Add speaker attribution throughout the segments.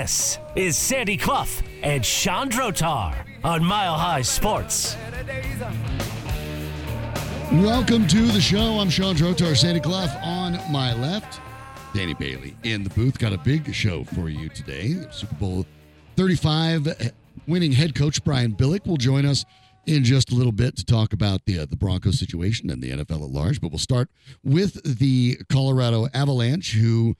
Speaker 1: This is Sandy Clough and Sean Drotar on Mile High Sports.
Speaker 2: Welcome to the show. I'm Sean Drotar, Sandy Clough on my left. Danny Bailey in the booth. Got a big show for you today. Super Bowl 35 winning head coach Brian Billick will join us in just a little bit to talk about the uh, the Broncos situation and the NFL at large. But we'll start with the Colorado Avalanche, who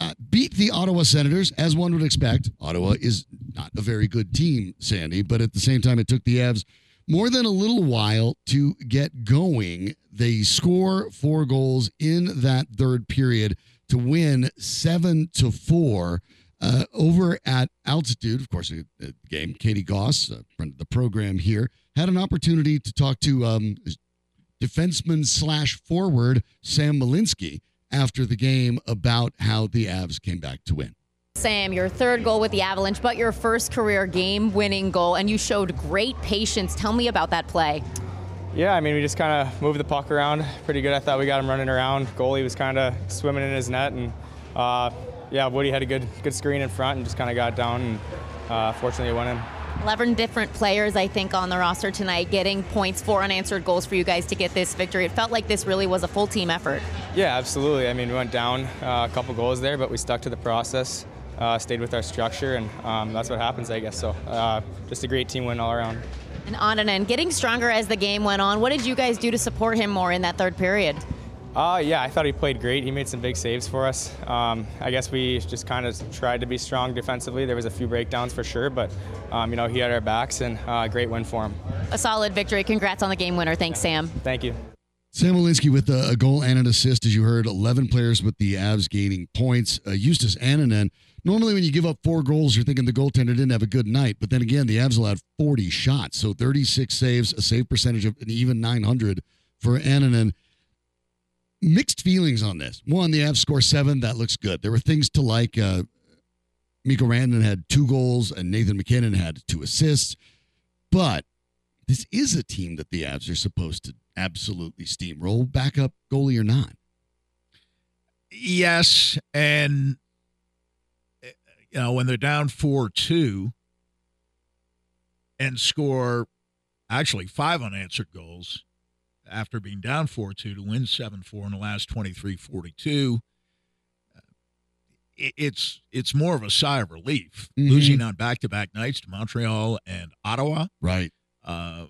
Speaker 2: uh, beat the Ottawa Senators, as one would expect. Ottawa is not a very good team, Sandy, but at the same time, it took the Avs more than a little while to get going. They score four goals in that third period to win seven to four. Uh, over at altitude, of course, a game. Katie Gaus, a friend of the program here, had an opportunity to talk to um, defenseman slash forward Sam Malinski after the game about how the Avs came back to win.
Speaker 3: Sam, your third goal with the Avalanche, but your first career game winning goal, and you showed great patience. Tell me about that play.
Speaker 4: Yeah, I mean, we just kind of moved the puck around pretty good. I thought we got him running around. Goalie was kind of swimming in his net, and uh, yeah, Woody had a good good screen in front and just kind of got down, and uh, fortunately it went in.
Speaker 3: 11 different players, I think, on the roster tonight getting points for unanswered goals for you guys to get this victory. It felt like this really was a full team effort.
Speaker 4: Yeah, absolutely. I mean, we went down uh, a couple goals there, but we stuck to the process, uh, stayed with our structure, and um, that's what happens, I guess. So uh, just a great team win all around.
Speaker 3: And Annunen getting stronger as the game went on. What did you guys do to support him more in that third period?
Speaker 4: Uh, yeah, I thought he played great. He made some big saves for us. Um, I guess we just kind of tried to be strong defensively. There was a few breakdowns for sure, but um, you know he had our backs and uh, great win for him.
Speaker 3: A solid victory. Congrats on the game winner. Thanks, Sam.
Speaker 4: Thank you.
Speaker 2: Sam Malinski with a, a goal and an assist, as you heard. 11 players with the Avs gaining points. Uh, Justus Annunen. Normally, when you give up four goals, you're thinking the goaltender didn't have a good night. But then again, the Avs allowed 40 shots, so 36 saves, a save percentage of an even 900 for Annunen mixed feelings on this. One, the Avs score seven. That looks good. There were things to like. Uh, Mikko Rantanen had two goals, and Nathan MacKinnon had two assists. But this is a team that the Avs are supposed to absolutely steamroll, backup goalie or not.
Speaker 5: Yes, and you know when they're down four two and score actually five unanswered goals after being down 4 2 to win 7 4 in the last 23 42. It's it's more of a sigh of relief
Speaker 2: Mhm.
Speaker 5: losing on back to back nights to Montreal and Ottawa.
Speaker 2: Right.
Speaker 5: Uh,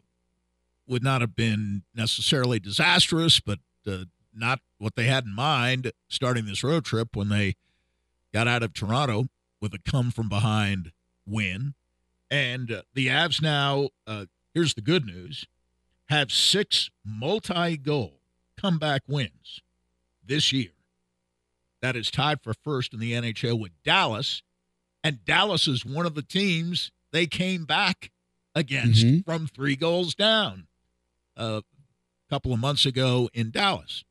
Speaker 5: would not have been necessarily disastrous, but uh, not what they had in mind starting this road trip when they got out of Toronto with a come from behind win. And uh, the Avs now, uh, here's the good news have six multi goal comeback wins this year. That is tied for first in the NHL with Dallas. And Dallas is one of the teams they came back against
Speaker 2: Mhm.
Speaker 5: from three goals down a couple of months ago in Dallas.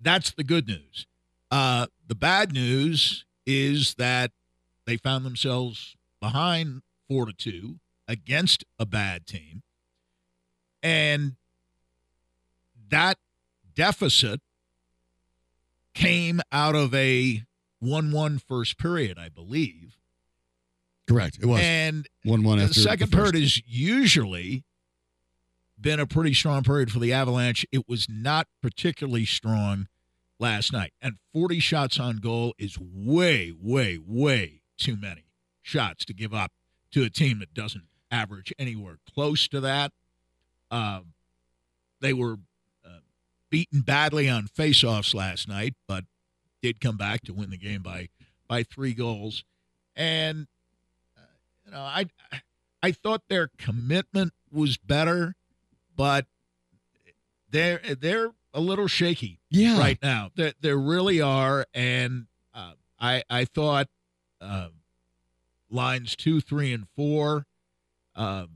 Speaker 5: That's the good news. Uh, the bad news is that they found themselves behind four to two against a bad team. And that deficit came out of a 1 1 first period, I believe.
Speaker 2: Correct. It was
Speaker 5: And
Speaker 2: 1 1
Speaker 5: the second
Speaker 2: the
Speaker 5: period has usually been a pretty strong period for the Avalanche. It was not particularly strong last night. And 40 shots on goal is way, way, way too many shots to give up to a team that doesn't average anywhere close to that. Um, they were uh, beaten badly on faceoffs last night, but did come back to win the game by by three goals. And uh, you know, I I thought their commitment was better, but they're they're a little shaky
Speaker 2: Yeah.
Speaker 5: right now. They they really are, and uh, I I thought uh, lines two, three, and four. Uh,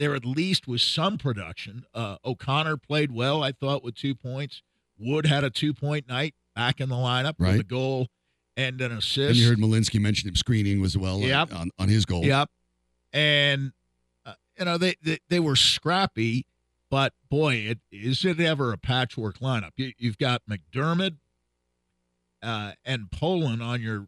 Speaker 5: there at least was some production. Uh, O'Connor played well, I thought, with two points. Wood had a two point night back in the lineup with a goal and an assist.
Speaker 2: And you heard Malinski mention him screening as well
Speaker 5: Yep.
Speaker 2: on, on his goal.
Speaker 5: Yep. And uh, you know they, they they were scrappy, but boy, it is it ever a patchwork lineup. You, you've got McDermott uh, and Polin on your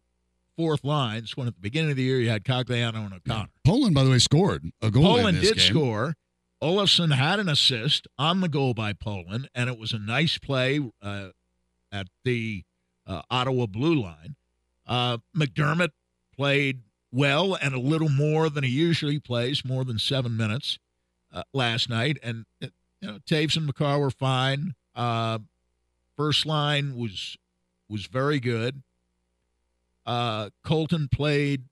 Speaker 5: fourth lines when at the beginning of the year you had Cogliano and O'Connor.
Speaker 2: Polin, by the way, scored a goal. in Polin
Speaker 5: did
Speaker 2: game.
Speaker 5: score. Olofsson had an assist on the goal by Polin, and it was a nice play uh, at the uh, Ottawa blue line. Uh, McDermott played well and a little more than he usually plays, more than seven minutes uh, last night. And uh, you know, Toews and Makar were fine. Uh, first line was was very good. Uh, Colton played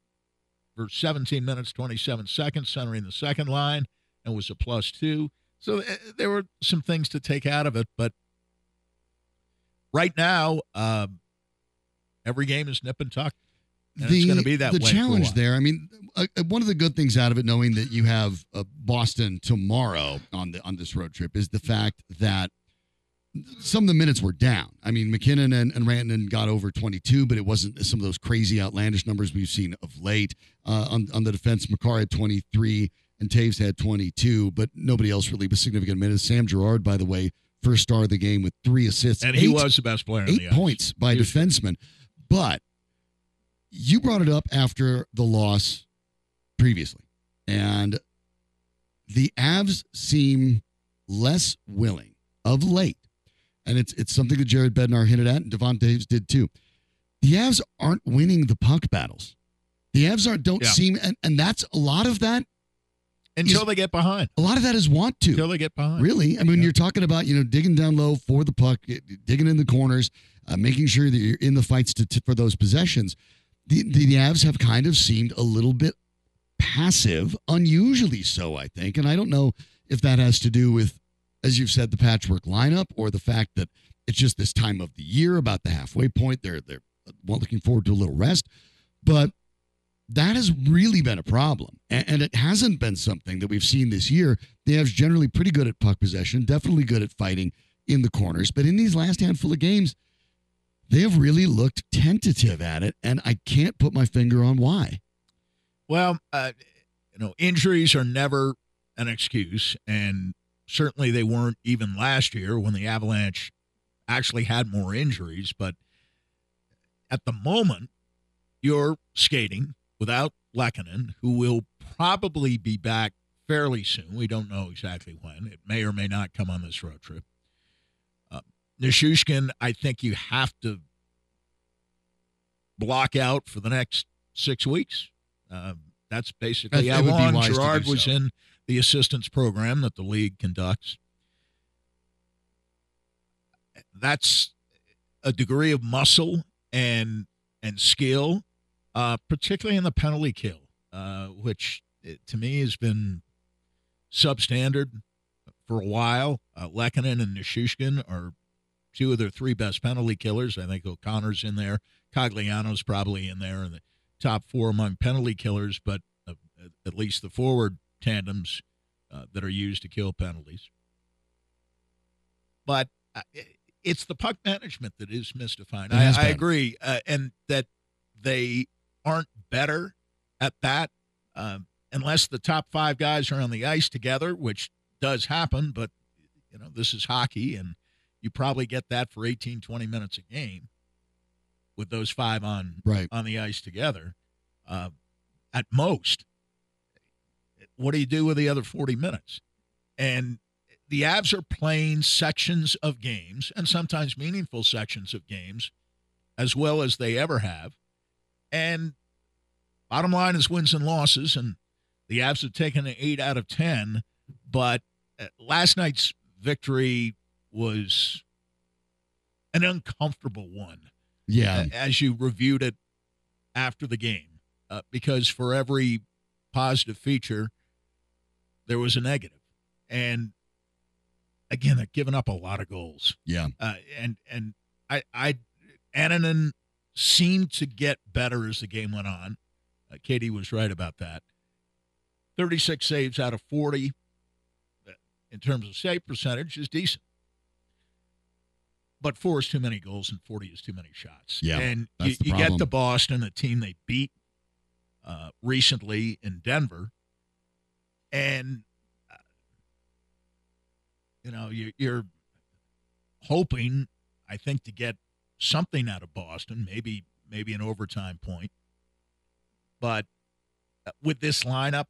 Speaker 5: for 17 minutes 27 seconds, centering the second line, and was a plus two. So uh, there were some things to take out of it, but right now, um, every game is nip and tuck. And it's going to be that
Speaker 2: the
Speaker 5: way for a
Speaker 2: challenge there. I mean, uh, uh, one of the good things out of it, knowing that you have uh, Boston tomorrow on the on this road trip, is the fact that some of the minutes were down. I mean, MacKinnon and, and Rantanen got over 22, but it wasn't some of those crazy outlandish numbers we've seen of late. Uh, on on the defense, Makar had 23 and Toews had 22, but nobody else really with significant minutes. Sam Girard, by the way, first star of the game with three assists,
Speaker 5: And he
Speaker 2: eight-
Speaker 5: was the best player
Speaker 2: eight points by
Speaker 5: He
Speaker 2: defenseman. But you brought it up after the loss previously, and the Avs seem less willing of late, and it's it's something that Jared Bednar hinted at, and Devon Toews did too. The Avs aren't winning the puck battles. The Avs aren't don't
Speaker 5: Yeah.
Speaker 2: seem, and, and that's a lot of that.
Speaker 5: Until
Speaker 2: is-
Speaker 5: they get behind.
Speaker 2: A lot of that is want to.
Speaker 5: Until they get behind.
Speaker 2: Really? I mean,
Speaker 5: Yeah.
Speaker 2: you're talking about, you know, digging down low for the puck, eh, digging in the corners, uh, making sure that you're in the fights to, to, for those possessions. The, the, the Avs have kind of seemed a little bit passive, unusually so, I think. And I don't know if that has to do with, as you've said, the patchwork lineup or the fact that it's just this time of the year, about the halfway point. They're, they're well, looking forward to a little rest. But that has really been a problem. And, and it hasn't been something that we've seen this year. The Avs generally pretty good at puck possession, definitely good at fighting in the corners. But in these last handful of games, they have really looked tentative at it. And I can't put my finger on why.
Speaker 5: Well, uh, you know, injuries are never an excuse, and certainly they weren't even last year when the Avalanche actually had more injuries. But at the moment, you're skating without Lehkonen, who will probably be back fairly soon. We don't know exactly when. It may or may not come on this road trip. Uh, Nichushkin, I think you have to block out for the next six weeks. Um, that's basically
Speaker 2: That-
Speaker 5: how long
Speaker 2: Girard
Speaker 5: was
Speaker 2: so.
Speaker 5: in the assistance program that the league conducts. That's a degree of muscle and and skill, uh, particularly in the penalty kill, uh, which uh, to me has been substandard for a while. Uh, Lehkonen and Nichushkin are two of their three best penalty killers. I think O'Connor's in there. Cogliano's probably in there in the top four among penalty killers, but uh, at least the forward tandems uh, that are used to kill penalties. But uh, it's the puck management that is mystifying. I, I agree, uh, and that they aren't better at that um, unless the top five guys are on the ice together, which does happen. But you know, this is hockey, and you probably get that for 18, 20 minutes a game with those five on
Speaker 2: Right.
Speaker 5: on the ice together. Uh, at most, what do you do with the other 40 minutes? And the Avs are playing sections of games and sometimes meaningful sections of games as well as they ever have. And bottom line is wins and losses. And the Avs have taken an eight out of 10. But uh, last night's victory was an uncomfortable one
Speaker 2: Yeah.
Speaker 5: as you reviewed it after the game, uh, because for every positive feature, there was a negative. And again, they're giving up a lot of goals.
Speaker 2: Yeah.
Speaker 5: Uh, and and I I Annunen seemed to get better as the game went on. Uh, Katie was right about that. 36 saves out of 40 uh, in terms of save percentage is decent. But four is too many goals and 40 is too many shots.
Speaker 2: Yeah,
Speaker 5: and you, you get to Boston, a team they beat uh, recently in Denver, and uh, you know you, you're hoping, I think, to get something out of Boston, maybe maybe an overtime point. but uh, with this lineup,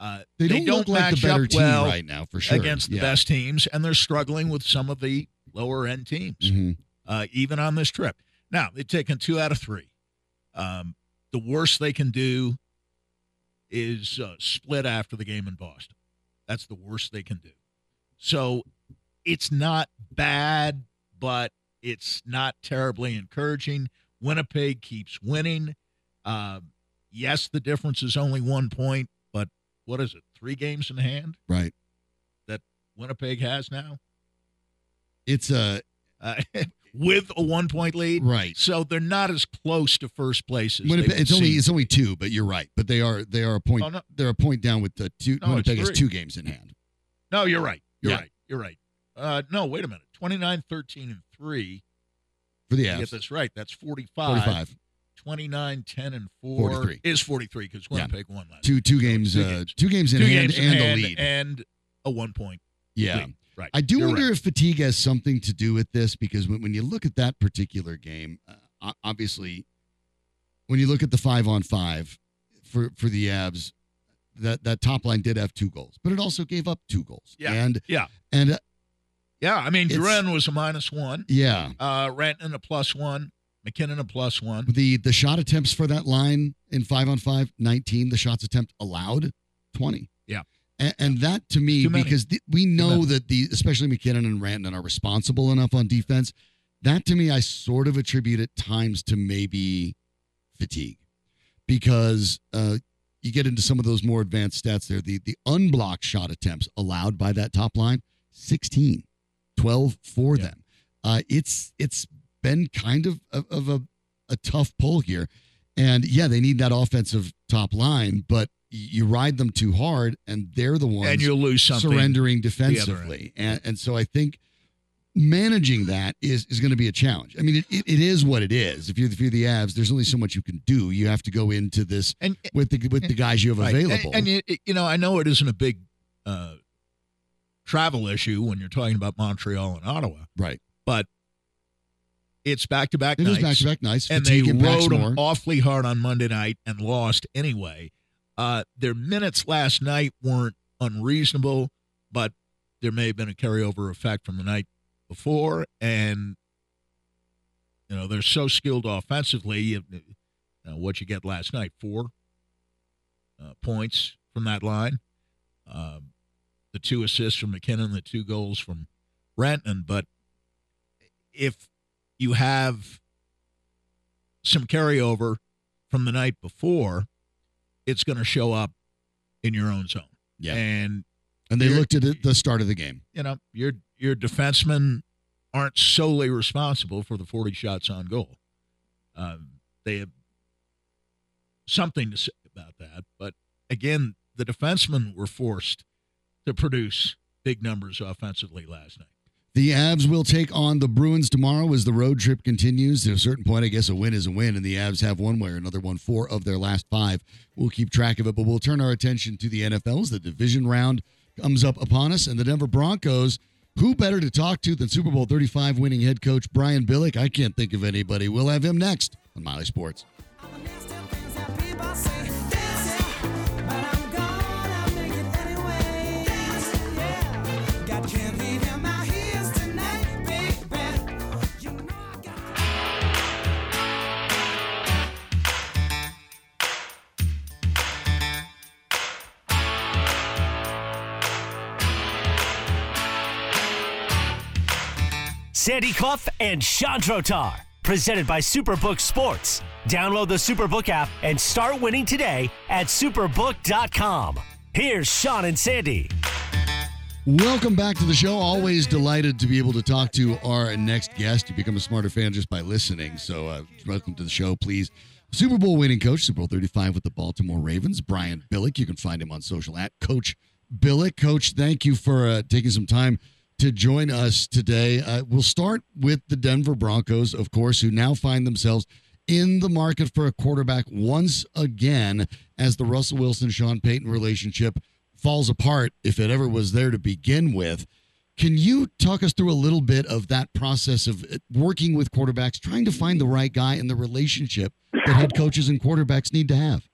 Speaker 5: uh,
Speaker 2: They don't, look like
Speaker 5: match
Speaker 2: the better
Speaker 5: up
Speaker 2: team
Speaker 5: well
Speaker 2: right now, for sure.
Speaker 5: against the
Speaker 2: Yeah.
Speaker 5: best teams, and they're struggling with some of the lower end teams,
Speaker 2: Mhm.
Speaker 5: uh, even on this trip. Now they've taken two out of three. Um, the worst they can do is uh, split after the game in Boston. That's the worst they can do. So it's not bad, but it's not terribly encouraging. Winnipeg keeps winning. Um, yes, the difference is only one point, but what is it? Three games in hand
Speaker 2: Right.
Speaker 5: that Winnipeg has now
Speaker 2: It's a
Speaker 5: uh, with a one point lead.
Speaker 2: right.
Speaker 5: So they're not as close to first place as
Speaker 2: Winnipeg, it's only it's only two, but you're right. But they are they are a point
Speaker 5: Oh, no.
Speaker 2: they're a point down with the two.
Speaker 5: No,
Speaker 2: Winnipeg has two games in hand
Speaker 5: No, you're right. You're
Speaker 2: Yeah.
Speaker 5: right. You're right. Uh, no, wait a minute. 29, 13, and 3.
Speaker 2: for the
Speaker 5: To Get this right. That's 45.
Speaker 2: Forty-five.
Speaker 5: 29, 10, and 4
Speaker 2: 43.
Speaker 5: is 43 because
Speaker 2: Yeah.
Speaker 5: Winnipeg won last
Speaker 2: Two two games.
Speaker 5: Two
Speaker 2: uh,
Speaker 5: games.
Speaker 2: two games in
Speaker 5: Two
Speaker 2: hand
Speaker 5: games in
Speaker 2: and
Speaker 5: hand
Speaker 2: the lead.
Speaker 5: and a one point
Speaker 2: yeah.
Speaker 5: lead. Right.
Speaker 2: I do
Speaker 5: You're
Speaker 2: wonder
Speaker 5: right.
Speaker 2: if fatigue has something to do with this because when, when you look at that particular game, uh, obviously, when you look at the five on five for for the Avs, that that top line did have two goals, but it also gave up two goals.
Speaker 5: Yeah.
Speaker 2: and
Speaker 5: Yeah.
Speaker 2: and uh,
Speaker 5: Yeah, I mean, Drouin was a minus one.
Speaker 2: yeah,
Speaker 5: Uh, Ranton a plus one. MacKinnon a plus one.
Speaker 2: the the shot attempts for that line in five on five, 19. The shots attempt allowed, 20.
Speaker 5: Yeah.
Speaker 2: And, and that to me, because the, we know that the especially MacKinnon and Ranton are responsible enough on defense. That to me, I sort of attribute at times to maybe fatigue, because uh, you get into some of those more advanced stats there. The the unblocked shot attempts allowed by that top line, 16, 12 for
Speaker 5: Yeah.
Speaker 2: them. Uh, it's it's been kind of of, of a a tough pull here, and yeah, they need that offensive top line, but you ride them too hard, and they're the ones
Speaker 5: And you'll lose something.
Speaker 2: surrendering defensively, and and so I think managing that is is going to be a challenge. I mean, it, it, it is what it is. If you're if you're the Avs, there's only so much you can do. You have to go into this
Speaker 5: And
Speaker 2: with the with the guys you have
Speaker 5: Right.
Speaker 2: Available.
Speaker 5: And, you, you know, I know it isn't a big uh, travel issue when you're talking about Montreal and Ottawa,
Speaker 2: right.
Speaker 5: but it's back to back
Speaker 2: It
Speaker 5: nights.
Speaker 2: is back to back nights.
Speaker 5: and they rode them awfully hard on Monday night and lost anyway. Uh, their minutes last night weren't unreasonable, but there may have been a carryover effect from the night before, and you know they're so skilled offensively. You, know, what you get last night, four uh, points from that line, um, the two assists from MacKinnon, the two goals from Renton. But if you have some carryover from the night before, it's going to show up in your own zone.
Speaker 2: Yeah.
Speaker 5: And
Speaker 2: and they looked at it the start of the game.
Speaker 5: you know, your your defensemen aren't solely responsible for the 40 shots on goal. Um, they have something to say about that, but again, the defensemen were forced to produce big numbers offensively last night.
Speaker 2: The Avs will take on the Bruins tomorrow as the road trip continues. At a certain point, I guess a win is a win, and the Avs have one way or another won four of their last five. We'll keep track of it, but we'll turn our attention to the NFL as the division round comes up upon us, and the Denver Broncos. Who better to talk to than Super Bowl 35 winning head coach Brian Billick? I can't think of anybody. We'll have him next on Mile High Sports.
Speaker 1: Sandy Clough and Sean Drotar. Presented by Superbook Sports. Download the Superbook app and start winning today at superbook.com. Here's Sean and Sandy.
Speaker 2: Welcome back to the show. Always delighted to be able to talk to our next guest. You become a smarter fan just by listening. So, uh, welcome to the show, please. Super Bowl winning coach, Super Bowl 35 with the Baltimore Ravens, Brian Billick. You can find him on social at Coach Billick. Coach, thank you for uh, taking some time to join us today. Uh, we'll start with the Denver Broncos, of course, who now find themselves in the market for a quarterback once again as the Russell Wilson Sean Payton relationship falls apart, if it ever was there to begin with. Can you talk us through a little bit of that process of uh, working with quarterbacks, trying to find the right guy and the relationship that head coaches and quarterbacks need to have?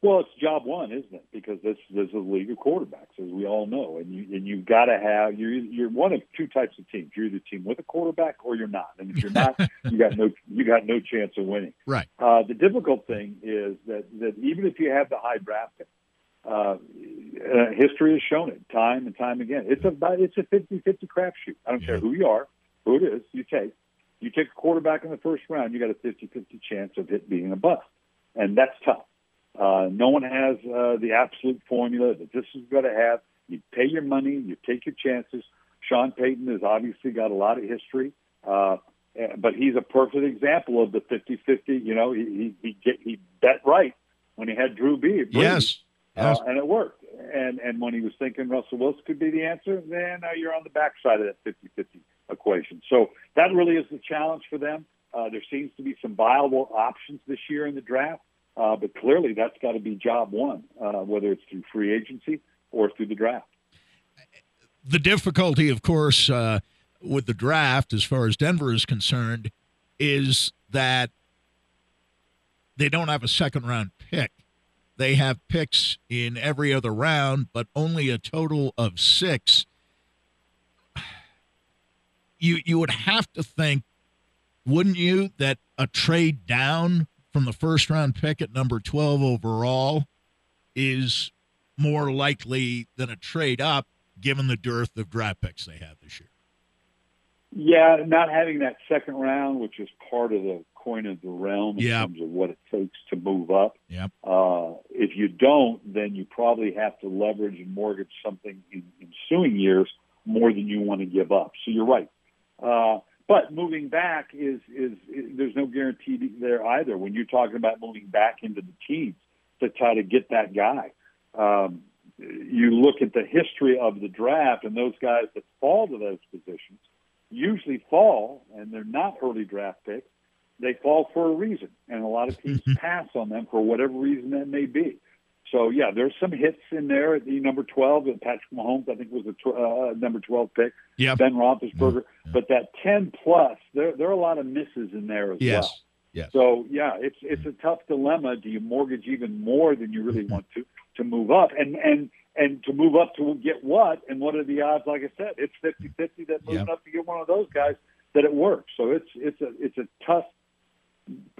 Speaker 6: Well, it's job one, isn't it? Because this, this is a league of quarterbacks, as we all know, and you and you've got to have you're you're one of two types of teams. You're either a team with a quarterback or you're not. And if you're not, you got no you got no chance of winning.
Speaker 5: Right.
Speaker 6: Uh, the difficult thing is that that even if you have the high draft pick, uh, uh, history has shown it time and time again. It's a it's a 50-50 crapshoot. I don't care who you are, who it is, you take. You take a quarterback in the first round, you got a 50-50 chance of it being a bust, and that's tough. Uh, no one has uh, the absolute formula that this is going to have. You pay your money, you take your chances. Sean Payton has obviously got a lot of history, uh, but he's a perfect example of the 50-50. You know, he he he, get, he bet right when he had Drew B. Brady,
Speaker 5: Yes. Yes.
Speaker 6: uh, and it worked. And and when he was thinking Russell Wilson could be the answer, then uh, you're on the backside of that 50-50 equation. So that really is the challenge for them. Uh, there seems to be some viable options this year in the draft. Uh, but clearly, that's got to be job one, uh, whether it's through free agency or through the draft.
Speaker 5: the difficulty, of course, uh, with the draft, as far as Denver is concerned, is that they don't have a second round pick. They have picks in every other round, but only a total of six. You you would have to think, wouldn't you, that a trade down from the first round pick at number twelve overall is more likely than a trade up, given the dearth of draft picks they have this year.
Speaker 6: Yeah, not having that second round, which is part of the coin of the realm in
Speaker 5: Yeah.
Speaker 6: terms of what it takes to move up.
Speaker 5: Yep.
Speaker 6: Uh, if you don't, then you probably have to leverage and mortgage something in ensuing years more than you want to give up. So you're right. Uh, but moving back is, is is there's no guarantee there either. When you're talking about moving back into the teams to try to get that guy, um, you look at the history of the draft and those guys that fall to those positions usually fall, and they're not early draft picks. They fall for a reason, and a lot of teams pass on them for whatever reason that may be. So yeah, there's some hits in there the number 12. Patrick Mahomes, I think, was a tw- uh, number 12 pick.
Speaker 5: Yep.
Speaker 6: Ben Roethlisberger, but that 10 plus, there there are a lot of misses in there as
Speaker 5: Yes.
Speaker 6: well.
Speaker 5: Yes.
Speaker 6: So yeah, it's it's a tough dilemma. Do you mortgage even more than you really want to to move up, and and and to move up to get what? And what are the odds? Like I said, it's 50-50 that moving
Speaker 5: Yeah.
Speaker 6: up to get one of those guys that it works. So it's it's a it's a tough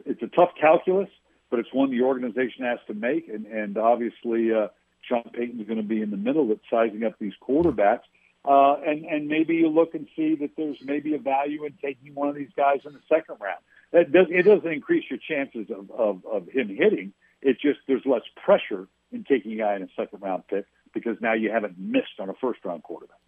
Speaker 6: it's a tough calculus, but it's one the organization has to make, and and obviously uh, Sean Payton's going to be in the middle of sizing up these quarterbacks. Uh, and and maybe you look and see that there's maybe a value in taking one of these guys in the second round. That does it doesn't increase your chances of, of, of him hitting. It's just there's less pressure in taking a guy in a second round pick because now you haven't missed on a first round quarterback.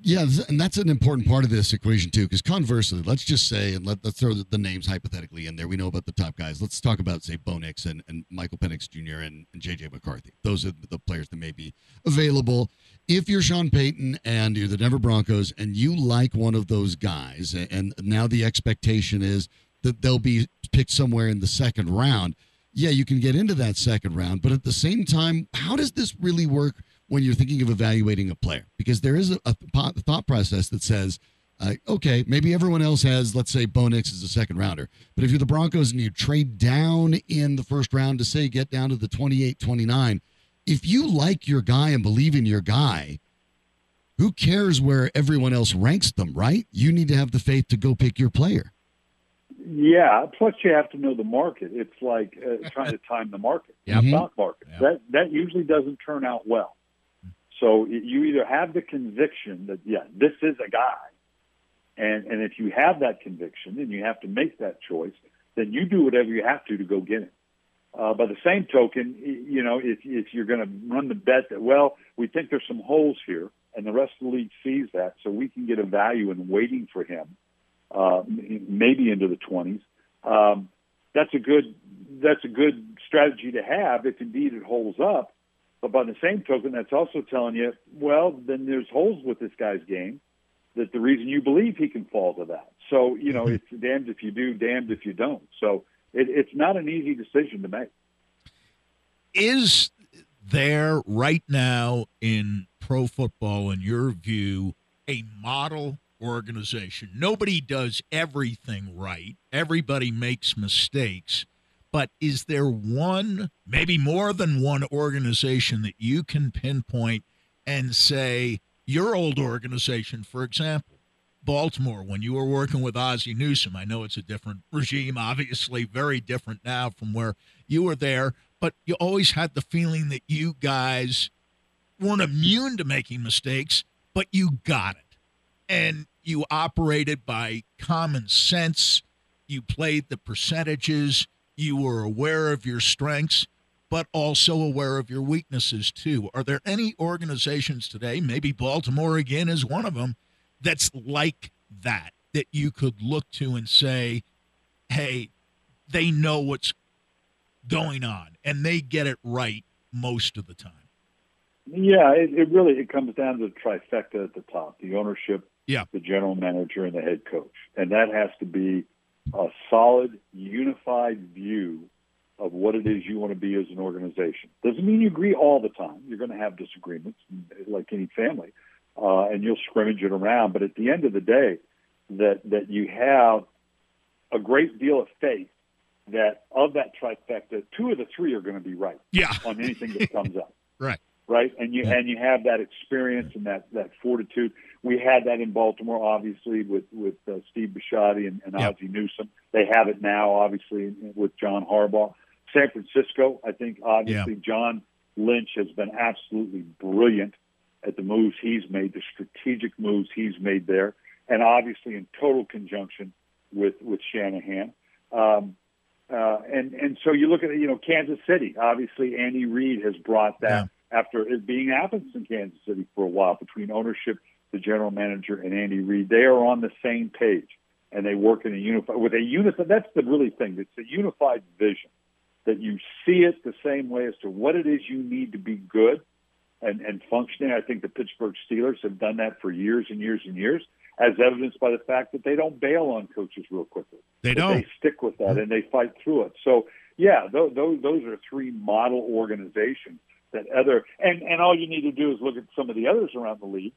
Speaker 2: Yeah, and that's an important part of this equation too. Because conversely, let's just say, and let, let's throw the, the names hypothetically in there. We know about the top guys. Let's talk about say Bo Nix and, and Michael Penix Jr. and, and JJ McCarthy. Those are the players that may be available. If you're Sean Payton and you're the Denver Broncos and you like one of those guys, a- and now the expectation is that they'll be picked somewhere in the second round. Yeah, you can get into that second round, but at the same time, how does this really work when you're thinking of evaluating a player? Because there is a, a thought process that says, uh, okay, maybe everyone else has, let's say, Bo Nix is a second rounder. But if you're the Broncos and you trade down in the first round to say get down to the 28, 29, if you like your guy and believe in your guy, who cares where everyone else ranks them, right? You need to have the faith to go pick your player.
Speaker 6: Yeah. Plus, you have to know the market. It's like uh, trying to time the market,
Speaker 5: Yep.
Speaker 6: the stock market.
Speaker 5: Yep.
Speaker 6: That that usually doesn't turn out well. So you either have the conviction that yeah, this is a guy, and and if you have that conviction and you have to make that choice, then you do whatever you have to to go get it. Uh, by the same token, you know, if if you're going to run the bet that well, we think there's some holes here, and the rest of the league sees that, so we can get a value in waiting for him uh, maybe into the 20s. Um, that's a good that's a good strategy to have if indeed it holds up. But by the same token, that's also telling you, well, then there's holes with this guy's game. That the reason you believe he can fall to that. So you know, mm-hmm. it's damned if you do, damned if you don't. So it, it's not an easy decision to make.
Speaker 5: Is there right now in pro football, in your view, a model organization? Nobody does everything right, everybody makes mistakes. But is there one, maybe more than one organization that you can pinpoint and say, your old organization, for example, Baltimore, when you were working with Ozzie Newsome, I know it's a different regime, obviously, very different now from where you were there, but you always had the feeling that you guys weren't immune to making mistakes, but you got it. And you operated by common sense. You played the percentages. You were aware of your strengths, but also aware of your weaknesses too. Are there any organizations today, maybe Baltimore again is one of them, that's like that, that you could look to and say, hey, they know what's going on and they get it right most of the time?
Speaker 6: Yeah, it, it really it comes down to the trifecta at the top: the ownership,
Speaker 5: yeah.
Speaker 6: the general manager, and the head coach, and that has to be a solid, unified view of what it is you want to be as an organization. Doesn't mean you agree all the time. You're going to have disagreements, like any family, uh, and you'll scrimmage it around. But at the end of the day, that that you have a great deal of faith that of that trifecta, two of the three are going to be right.
Speaker 5: Yeah.
Speaker 6: on anything that comes up.
Speaker 5: right
Speaker 6: right? And you
Speaker 5: Yeah.
Speaker 6: and you have that experience and that that fortitude. We had that in Baltimore, obviously, with with uh, Steve Bisciotti and, and
Speaker 5: Yeah.
Speaker 6: Ozzie Newsome. They have it now, obviously, with John Harbaugh. San Francisco, I think, obviously, John Lynch has been absolutely brilliant at the moves he's made, the strategic moves he's made there, and obviously in total conjunction with with Shanahan. Um, uh, and and so you look at you know Kansas City. Obviously, Andy Reid has brought that after it being absent in Kansas City for a while between ownership, the general manager, and Andy Reid. They are on the same page and they work in a unified with a unified. That's the really thing. It's a unified vision that you see it the same way as to what it is you need to be good and and functioning. I think the Pittsburgh Steelers have done that for years and years and years, as evidenced by the fact that they don't bail on coaches real quickly.
Speaker 5: They don't.
Speaker 6: They stick with that mm-hmm. and they fight through it. So yeah, those those, those are three model organizations that other and and all you need to do is look at some of the others around the league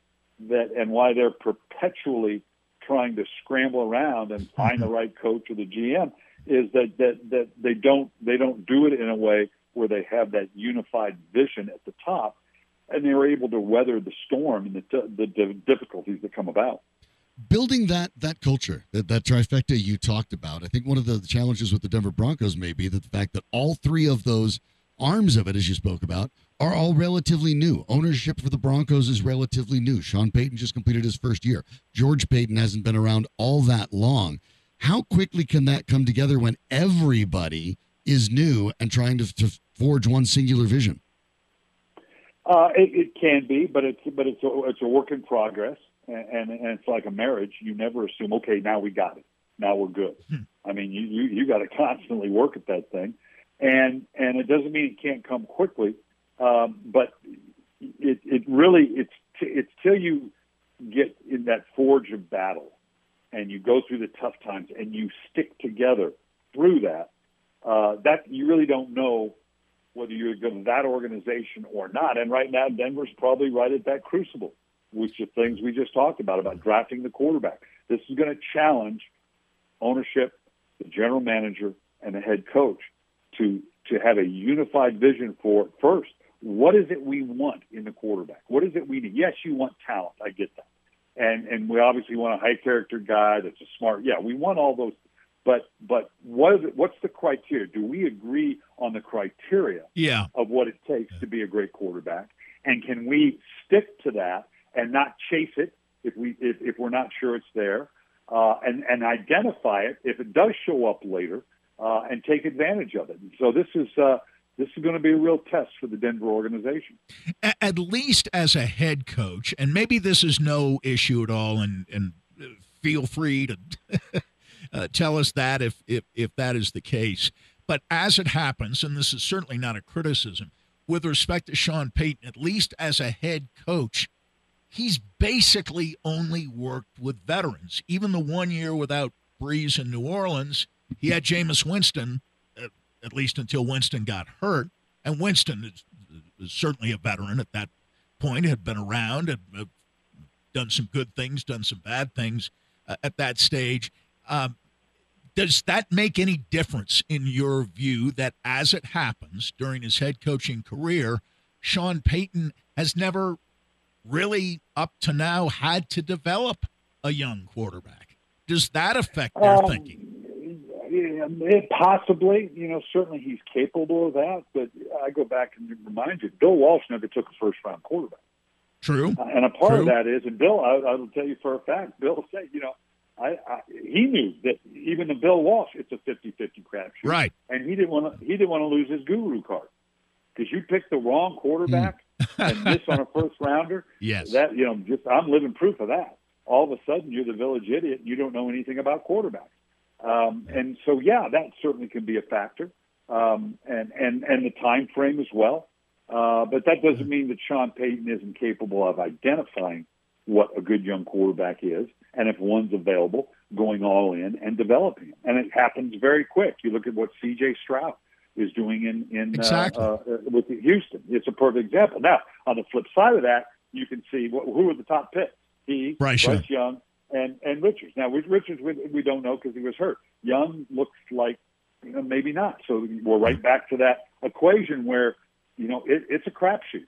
Speaker 6: that and why they're perpetually trying to scramble around and find the mm-hmm. right coach or the GM is that that that they don't they don't do it in a way where they have that unified vision at the top and they're able to weather the storm and the the, the difficulties that come about.
Speaker 2: building that that culture that that trifecta you talked about i think one of the challenges with the denver broncos may be that the fact that all three of those arms of it as you spoke about are all relatively new. Ownership for the broncos is relatively new. Sean payton just completed his first year. George Paton hasn't been around all that long. How quickly can that come together when everybody is new and trying to, to forge one singular vision?
Speaker 6: Uh, it, it can be, but it's but it's a, it's a work in progress, and, and and it's like a marriage. You never assume, okay, now we got it, now we're good. I mean, you you, you got to constantly work at that thing, and and it doesn't mean it can't come quickly, um, but it it really it's t- it's till you get in that forge of battle, and you go through the tough times, and you stick together through that. Uh, that you really don't know whether you're good to that organization or not. And right now, Denver's probably right at that crucible, which are things we just talked about, about drafting the quarterback. This is going to challenge ownership, the general manager, and the head coach to, to have a unified vision for first. What is it we want in the quarterback? What is it we need? Yes, you want talent. I get that. And, and we obviously want a high character guy that's a smart. Yeah, we want all those but but what is it, what's the criteria? Do we agree on the criteria
Speaker 5: Yeah.
Speaker 6: of what it takes to be a great quarterback? And can we stick to that and not chase it if we if, if we're not sure it's there, uh, and and identify it if it does show up later, uh, and take advantage of it. And so this is uh, this is going to be a real test for the Denver organization.
Speaker 5: At least as a head coach, and maybe this is no issue at all, and and uh, feel free to uh, tell us that if if if that is the case. But as it happens, and this is certainly not a criticism, with respect to Sean Payton, at least as a head coach, he's basically only worked with veterans. Even the one year without Brees in New Orleans, he had Jameis Winston, uh, at least until Winston got hurt. And Winston is, is certainly a veteran at that point, had been around, had uh, done some good things, done some bad things uh, at that stage. Um, Does that make any difference in your view that as it happens during his head coaching career, Sean Payton has never really up to now had to develop a young quarterback? Does that affect their
Speaker 6: Um,
Speaker 5: thinking?
Speaker 6: It possibly, you know, certainly he's capable of that. But I go back and remind you, Bill Walsh never took a first round quarterback.
Speaker 5: True.
Speaker 6: Uh, And a part
Speaker 5: True.
Speaker 6: of that is, and Bill, I, I will tell you for a fact, Bill said, you know, I, I he knew that even the Bill Walsh, it's a 50-50 crapshoot,
Speaker 5: Right.
Speaker 6: And he didn't want to he didn't want to lose his guru card because you picked the wrong quarterback and miss on a first rounder.
Speaker 5: Yes.
Speaker 6: That you know, just I'm living proof of that. All of a sudden, you're the village idiot and you don't know anything about quarterbacks. Um, and so, yeah, that certainly can be a factor, um, and and and the time frame as well. Uh, but that doesn't mean that Sean Payton isn't capable of identifying what a good young quarterback is, and if one's available, going all in and developing. And it happens very quick. You look at what C.J. Stroud is doing in in
Speaker 5: Exactly.
Speaker 6: uh, uh, with Houston. It's a perfect example. Now, on the flip side of that, you can see what, who are the top picks. He,
Speaker 5: Bryce Young.
Speaker 6: Young, and and Richards. Now, with Richards, we, we don't know because he was hurt. Young looks like you know, maybe not. So we're right back to that equation where you know it, it's a crapshoot.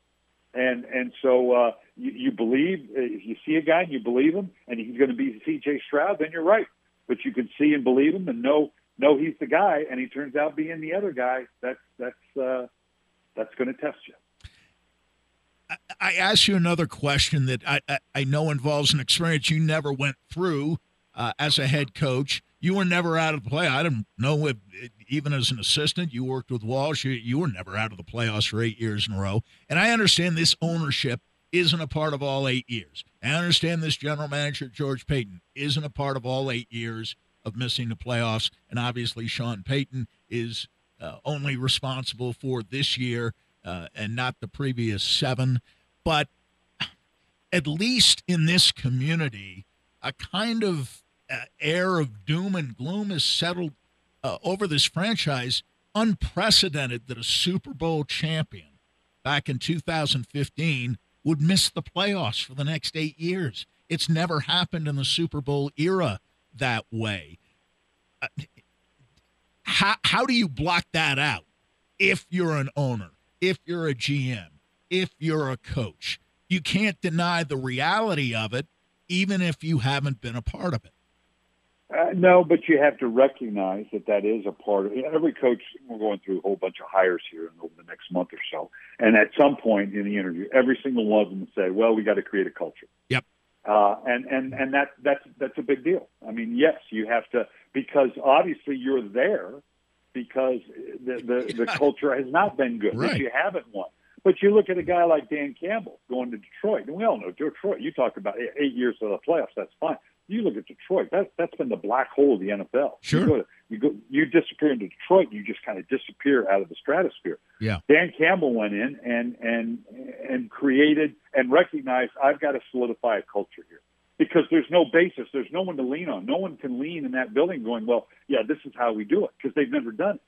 Speaker 6: And and so uh, you, you believe if you see a guy and you believe him, and he's going to be C.J. Stroud, then you're right. But you can see and believe him, and know know he's the guy, and he turns out being the other guy. That's that's uh, that's going to test you.
Speaker 5: I ask you another question that I, I, I know involves an experience you never went through uh, as a head coach. You were never out of the play. I don't know if, even as an assistant, you worked with Walsh. You, you were never out of the playoffs for eight years in a row. And I understand this ownership isn't a part of all eight years. I understand this general manager, George Paton, isn't a part of all eight years of missing the playoffs. And obviously, Sean Payton is uh, only responsible for this year uh, and not the previous seven. But at least in this community, a kind of uh, air of doom and gloom is settled uh, over this franchise. Unprecedented that a Super Bowl champion back in 2015 would miss the playoffs for the next eight years. It's never happened in the Super Bowl era that way. Uh, how, how do you block that out if you're an owner, if you're a GM, if you're a coach? You can't deny the reality of it, even if you haven't been a part of it.
Speaker 6: Uh, no, but you have to recognize that that is a part of it. every coach. We're going through a whole bunch of hires here over the next month or so, and at some point in the interview, every single one of them say, "Well, we got to create a culture."
Speaker 5: Yep.
Speaker 6: Uh, and and and that that's that's a big deal. I mean, yes, you have to because obviously you're there because the the, the culture has not been good.
Speaker 5: Right.
Speaker 6: If you haven't won. But you look at a guy like Dan Campbell going to Detroit, and we all know Detroit. You talk about eight- years of the playoffs. That's fine. You look at Detroit. That's that's been the black hole of the NFL.
Speaker 5: Sure.
Speaker 6: You go, to, you go. You disappear into Detroit. You just kind of disappear out of the stratosphere.
Speaker 5: Yeah.
Speaker 6: Dan Campbell went in and and and created and recognized I've got to solidify a culture here because there's no basis. There's no one to lean on. No one can lean in that building going, well, yeah, this is how we do it because they've never done it.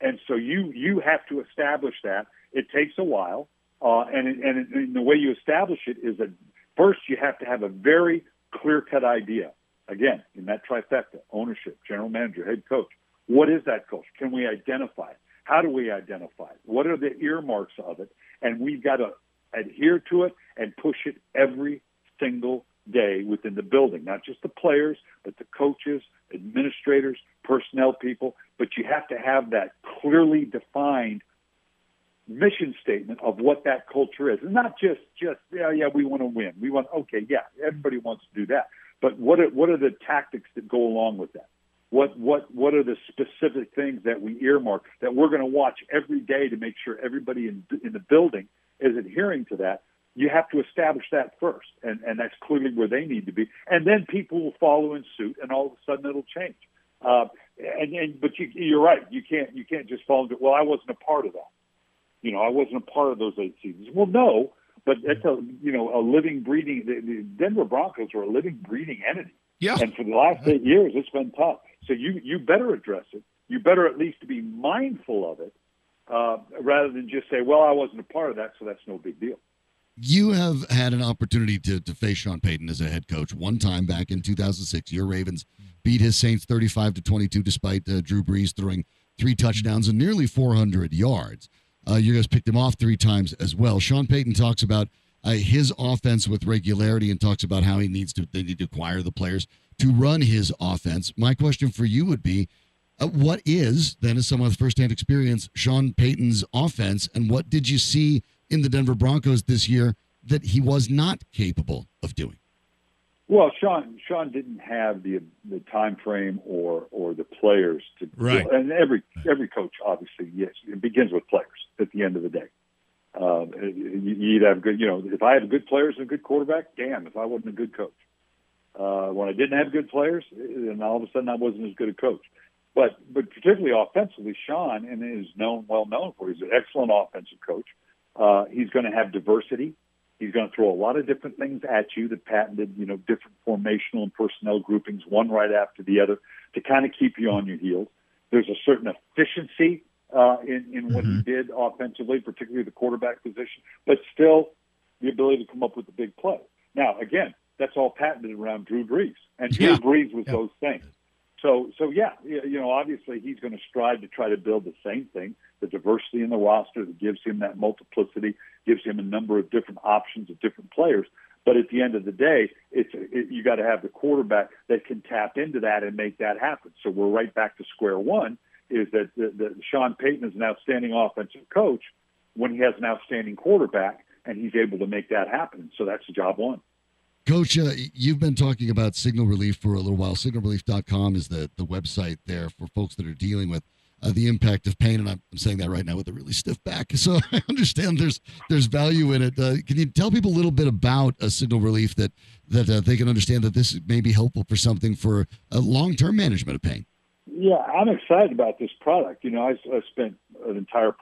Speaker 6: And so you you have to establish that. It takes a while, uh, and and, and the way you establish it is that first you have to have a very clear cut idea. Again, in that trifecta: ownership, general manager, head coach. What is that culture? Can we identify it? How do we identify it? What are the earmarks of it? And we've got to adhere to it and push it every single day within the building, not just the players, but the coaches, administrators, personnel people. But you have to have that clearly defined mission statement of what that culture is, and not just just yeah yeah we want to win. We want okay yeah everybody wants to do that, but what are, what are the tactics that go along with that? What what what are the specific things that we earmark that we're going to watch every day to make sure everybody in in the building is adhering to that? You have to establish that first, and and that's clearly where they need to be, and then people will follow in suit, and all of a sudden it'll change. Uh, and, and but you, you're right, you can't you can't just fall into well I wasn't a part of that you know, I wasn't a part of those eight seasons. Well, no, but it's a you know a living, breathing. The, the Denver Broncos are a living, breathing entity,
Speaker 5: Yeah.
Speaker 6: and for the last eight years, it's been tough. So you you better address it. You better at least be mindful of it, uh, rather than just say, "Well, I wasn't a part of that, so that's no big deal."
Speaker 2: you have had an opportunity to, to face Sean Payton as a head coach one time back in 2006. Your Ravens beat his Saints 35 to 22, despite uh, Drew Brees throwing three touchdowns and nearly 400 yards. Uh, you guys picked him off three times as well. Sean Payton talks about uh, his offense with regularity and talks about how he needs to they need to acquire the players to run his offense. My question for you would be, uh, what is then, as someone with firsthand experience, Sean Payton's offense, and what did you see in the Denver Broncos this year that he was not capable of doing?
Speaker 6: Well, Sean Sean didn't have the the time frame or or the players to
Speaker 5: right.
Speaker 6: and every every coach obviously yes it begins with players at the end of the day. Um, you, you either have good you know if I had good players and a good quarterback, damn if I wasn't a good coach. Uh, when I didn't have good players, and all of a sudden I wasn't as good a coach. But but particularly offensively, Sean and is known well known for he's an excellent offensive coach. Uh, he's going to have diversity. He's going to throw a lot of different things at you, the patented, you know, different formational and personnel groupings, one right after the other, to kind of keep you on your heels. There's a certain efficiency uh, in, in what mm-hmm. he did offensively, particularly the quarterback position, but still the ability to come up with the big play. Now, again, that's all patented around Drew Brees, and Drew. Brees was yeah. those things. So, so yeah, you know, obviously he's going to strive to try to build the same thing, the diversity in the roster that gives him that multiplicity, gives him a number of different options of different players. But at the end of the day, it's it, you got to have the quarterback that can tap into that and make that happen. So we're right back to square one. Is that the, the, Sean Payton is an outstanding offensive coach when he has an outstanding quarterback and he's able to make that happen. So that's job one.
Speaker 2: Coach, uh, you've been talking about Signal Relief for a little while. SignalRelief.com is the, the website there for folks that are dealing with uh, the impact of pain. And I'm, I'm, saying that right now with a really stiff back. So I understand there's there's value in it. Uh, can you tell people a little bit about a Signal Relief that, that uh, they can understand that this may be helpful for something for long term management of pain?
Speaker 6: Yeah, I'm excited about this product. You know, I, I spent an entire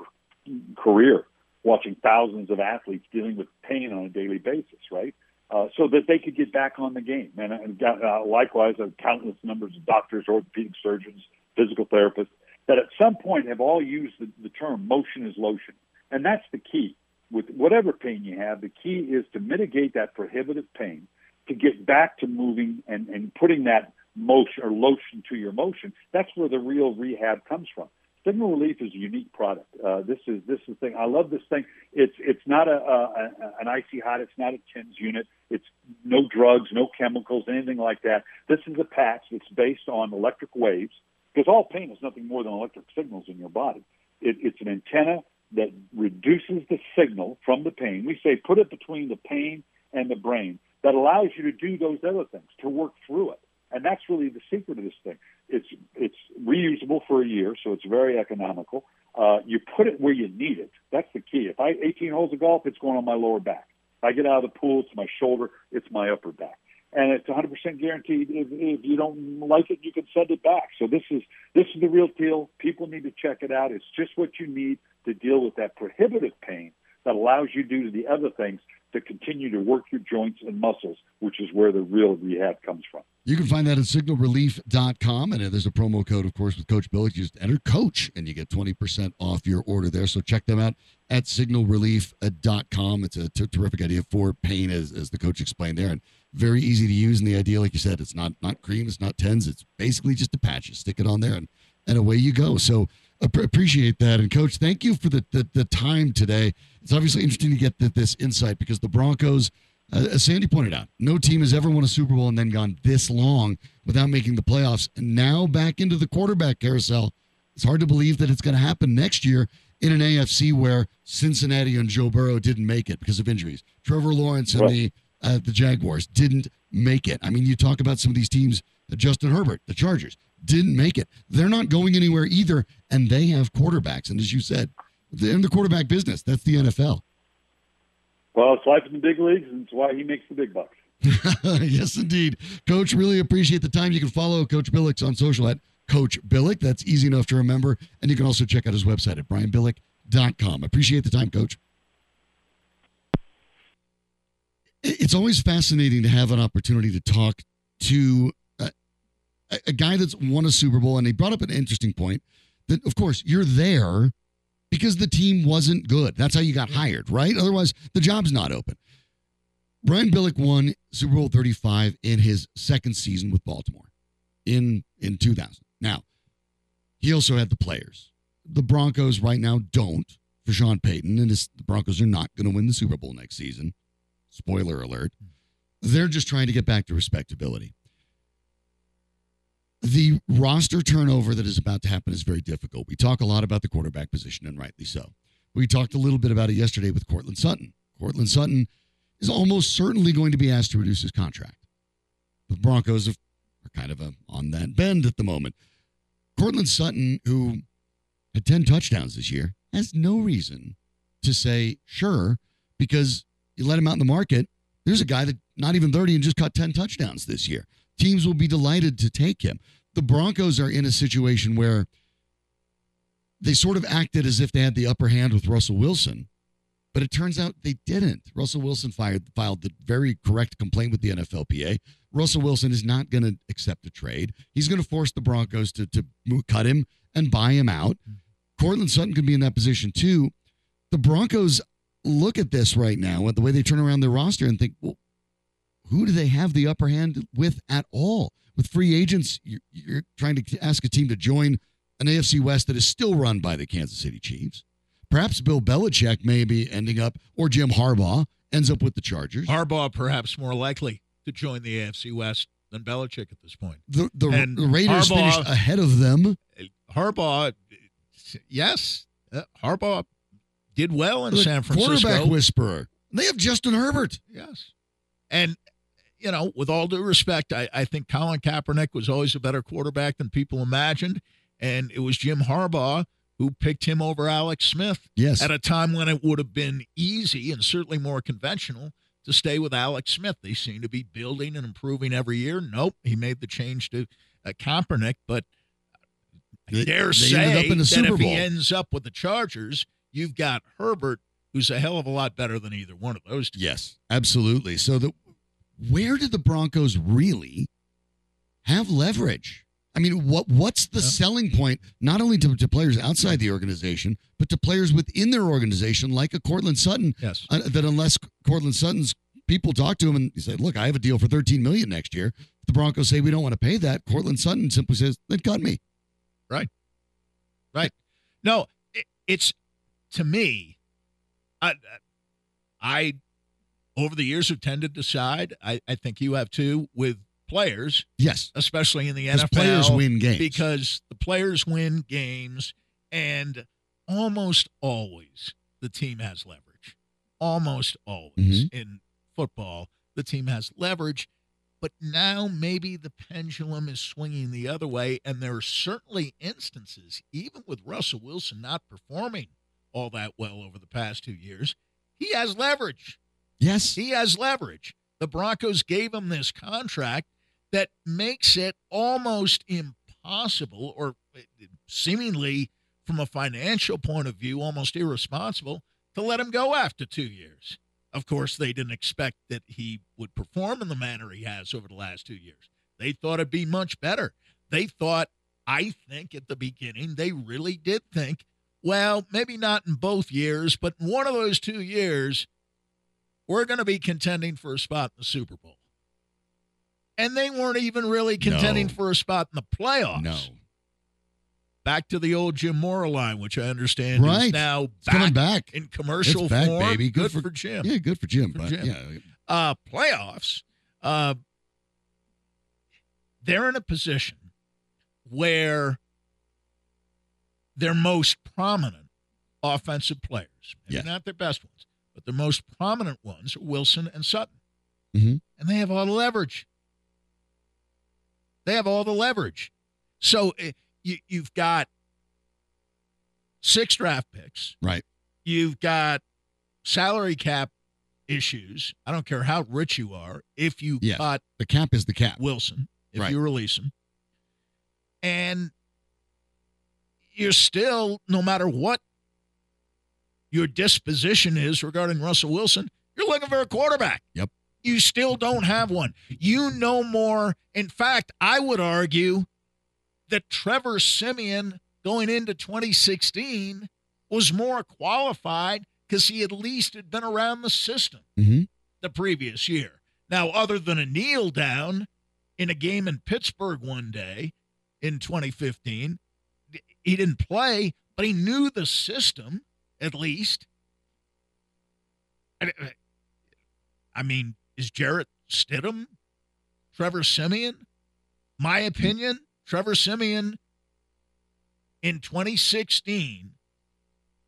Speaker 6: career watching thousands of athletes dealing with pain on a daily basis, right? Uh, so that they could get back on the game. And, and uh, likewise, uh, countless numbers of doctors, orthopedic surgeons, physical therapists that at some point have all used the, the term motion is lotion. And that's the key. With whatever pain you have, the key is to mitigate that prohibitive pain, to get back to moving and, and putting that motion or lotion to your motion. That's where the real rehab comes from. Signal Relief is a unique product. Uh, this is this is thing. I love this thing. It's it's not a, a, an icy hot. It's not a TENS unit. It's no drugs, no chemicals, anything like that. This is a patch that's based on electric waves because all pain is nothing more than electric signals in your body. It, it's an antenna that reduces the signal from the pain. We say put it between the pain and the brain. That allows you to do those other things to work through it. And that's really the secret of this thing. It's it's reusable for a year, so it's very economical. Uh, you put it where you need it. That's the key. If I 18 holes of golf, it's going on my lower back. If I get out of the pool, it's my shoulder, it's my upper back, and it's 100% guaranteed. If, if you don't like it, you can send it back. So this is this is the real deal. People need to check it out. It's just what you need to deal with that prohibitive pain that allows you to do the other things to continue to work your joints and muscles, which is where the real rehab comes from.
Speaker 2: You can find that at signalrelief.com. And uh, there's a promo code, of course, with Coach Bill. You just enter coach and you get 20% off your order there. So check them out at signalrelief.com. It's a t- terrific idea for pain, as, as the coach explained there. And very easy to use. And the idea, like you said, it's not not cream, it's not TENS. It's basically just a patch. You stick it on there and, and away you go. So appreciate that. And coach, thank you for the, the, the time today. It's obviously interesting to get the, this insight because the Broncos, uh, as Sandy pointed out, no team has ever won a Super Bowl and then gone this long without making the playoffs. And now back into the quarterback carousel. It's hard to believe that it's going to happen next year in an AFC where Cincinnati and Joe Burrow didn't make it because of injuries. Trevor Lawrence and right. the uh, the Jaguars didn't make it. I mean, you talk about some of these teams, uh, Justin Herbert, the Chargers, didn't make it. They're not going anywhere either, and they have quarterbacks. And as you said, they're in the quarterback business. That's the NFL.
Speaker 6: Well, it's life in the big leagues, and it's why he makes the big bucks.
Speaker 2: yes, indeed. Coach, really appreciate the time. You can follow Coach Billick on social at Coach Billick. That's easy enough to remember. And you can also check out his website at brianbillick.com. Appreciate the time, Coach. It's always fascinating to have an opportunity to talk to a, a guy that's won a Super Bowl, and he brought up an interesting point that, of course, you're there because the team wasn't good. That's how you got hired, right? Otherwise, the job's not open. Brian Billick won Super Bowl 35 in his second season with Baltimore in in 2000. Now, he also had the players. The Broncos right now don't for Sean Payton, and the Broncos are not going to win the Super Bowl next season. Spoiler alert. Hmm. They're just trying to get back to respectability. The roster turnover that is about to happen is very difficult. We talk a lot about the quarterback position, and rightly so. We talked a little bit about it yesterday with Courtland Sutton. Courtland Sutton is almost certainly going to be asked to reduce his contract. The Broncos are kind of a, on that bend at the moment. Courtland Sutton, who had 10 touchdowns this year, has no reason to say, sure, because you let him out in the market. There's a guy that not even 30 and just caught 10 touchdowns this year. Teams will be delighted to take him. The Broncos are in a situation where they sort of acted as if they had the upper hand with Russell Wilson, but it turns out they didn't. Russell Wilson fired, filed the very correct complaint with the NFLPA. Russell Wilson is not going to accept a trade. He's going to force the Broncos to, to cut him and buy him out. Courtland Sutton could be in that position too. The Broncos look at this right now, at the way they turn around their roster, and think, well, who do they have the upper hand with at all? With free agents, you're, you're trying to ask a team to join an AFC West that is still run by the Kansas City Chiefs. Perhaps Bill Belichick may be ending up, or Jim Harbaugh ends up with the Chargers.
Speaker 5: Harbaugh perhaps more likely to join the AFC West than Belichick at this point.
Speaker 2: The, the, the Raiders Harbaugh, finished ahead of them.
Speaker 5: Harbaugh, yes, uh, Harbaugh did well in the San Francisco.
Speaker 2: Quarterback whisperer. They have Justin Herbert.
Speaker 5: Yes, and you know, with all due respect, I, I think Colin Kaepernick was always a better quarterback than people imagined, and it was Jim Harbaugh who picked him over Alex Smith.
Speaker 2: Yes,
Speaker 5: at a time when it would have been easy and certainly more conventional to stay with Alex Smith. They seem to be building and improving every year. Nope, he made the change to uh, Kaepernick, but I dare they say that if he ends up with the Chargers, you've got Herbert, who's a hell of a lot better than either one of those two.
Speaker 2: Yes, absolutely. So the where did the Broncos really have leverage? I mean, what what's the yeah. selling point not only to, to, players outside the organization, but to players within their organization, like a Courtland Sutton?
Speaker 5: Yes.
Speaker 2: Uh, that unless Courtland Sutton's people talk to him and he say, "Look, I have a deal for 13 million next year." The Broncos say we don't want to pay that. Courtland Sutton simply says, "Then cut me."
Speaker 5: Right. Right. No, it, it's to me. I, I over the years have tended to side. I, I think you have too with players.
Speaker 2: Yes,
Speaker 5: especially in the NFL.
Speaker 2: Players win games
Speaker 5: because the players win games, and almost always the team has leverage. Almost always mm-hmm. in football, the team has leverage. But now maybe the pendulum is swinging the other way, and there are certainly instances, even with Russell Wilson not performing all that well over the past two years, he has leverage.
Speaker 2: Yes.
Speaker 5: He has leverage. The Broncos gave him this contract that makes it almost impossible or eh, seemingly from a financial point of view almost irresponsible to let him go after 2 years. Of course, they didn't expect that he would perform in the manner he has over the last 2 years. They thought it'd be much better. They thought I think at the beginning they really did think, well, maybe not in both years, but in one of those 2 years we're going to be contending for a spot in the Super Bowl and they weren't even really contending no. for a spot in the playoffs.
Speaker 2: No.
Speaker 5: Back to the old Jim Mora line, which I understand
Speaker 2: right.
Speaker 5: is now
Speaker 2: back coming back
Speaker 5: in commercial
Speaker 2: it's back,
Speaker 5: form.
Speaker 2: Baby.
Speaker 5: Good, good for, for, Jim.
Speaker 2: Yeah, good for Jim.
Speaker 5: For
Speaker 2: but,
Speaker 5: Jim.
Speaker 2: Yeah.
Speaker 5: Uh, playoffs. Uh, they're in a position where their most prominent offensive players, maybe
Speaker 2: yes.
Speaker 5: not their best ones, but their most prominent ones are Wilson and Sutton.
Speaker 2: Mm-hmm.
Speaker 5: And they have all the leverage. They have all the leverage. So eh, you, you've got six draft picks.
Speaker 2: Right.
Speaker 5: You've got salary cap issues. I don't care how rich you are. If you
Speaker 2: yes.
Speaker 5: cut
Speaker 2: the cap is the cap.
Speaker 5: Wilson, if
Speaker 2: right.
Speaker 5: you release him, and you're still, no matter what your disposition is regarding Russell Wilson, you're looking for a quarterback.
Speaker 2: Yep.
Speaker 5: You still don't have one. You know more. In fact, I would argue that Trevor Siemian going into 2016 was more qualified because he at least had been around the system.
Speaker 2: Mm-hmm.
Speaker 5: the previous year. Now, other than a kneel down in a game in Pittsburgh one day in 2015, he didn't play, but he knew the system at least. I, I mean, is Jarrett Stidham, Trevor Siemian? My opinion, Trevor Siemian in 2016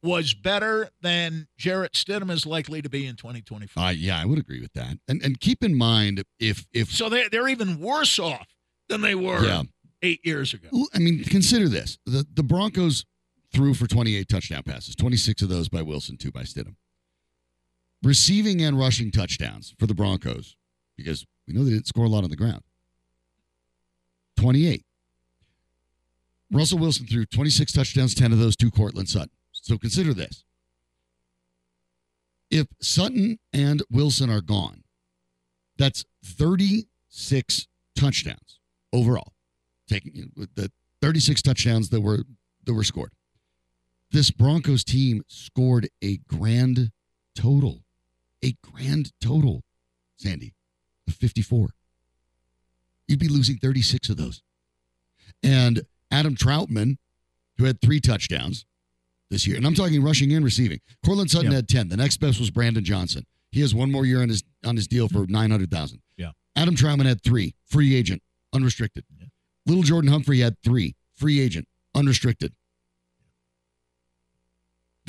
Speaker 5: was better than Jarrett Stidham is likely to be in 2025.
Speaker 2: Uh, yeah, I would agree with that. And and keep in mind if if
Speaker 5: so they they're even worse off than they were
Speaker 2: yeah.
Speaker 5: eight years ago.
Speaker 2: I mean, consider this: the the Broncos threw for 28 touchdown passes, 26 of those by Wilson, two by Stidham. Receiving and rushing touchdowns for the Broncos because we know they didn't score a lot on the ground. 28. Russell Wilson threw 26 touchdowns, 10 of those to Courtland Sutton. So consider this. If Sutton and Wilson are gone, that's 36 touchdowns overall. Taking the 36 touchdowns that were that were scored. This Broncos team scored a grand total. A grand total, Sandy, of 54. You'd be losing 36 of those. And Adam Trautman, who had three touchdowns this year, and I'm talking rushing and receiving. Courtland Sutton
Speaker 5: Yeah.
Speaker 2: had 10. The next best was Brandon Johnson. He has one more year on his on his deal for 900,000.
Speaker 5: Yeah.
Speaker 2: Adam Trautman had three, free agent, unrestricted.
Speaker 5: Yeah.
Speaker 2: Little Jordan Humphrey had three, free agent, unrestricted.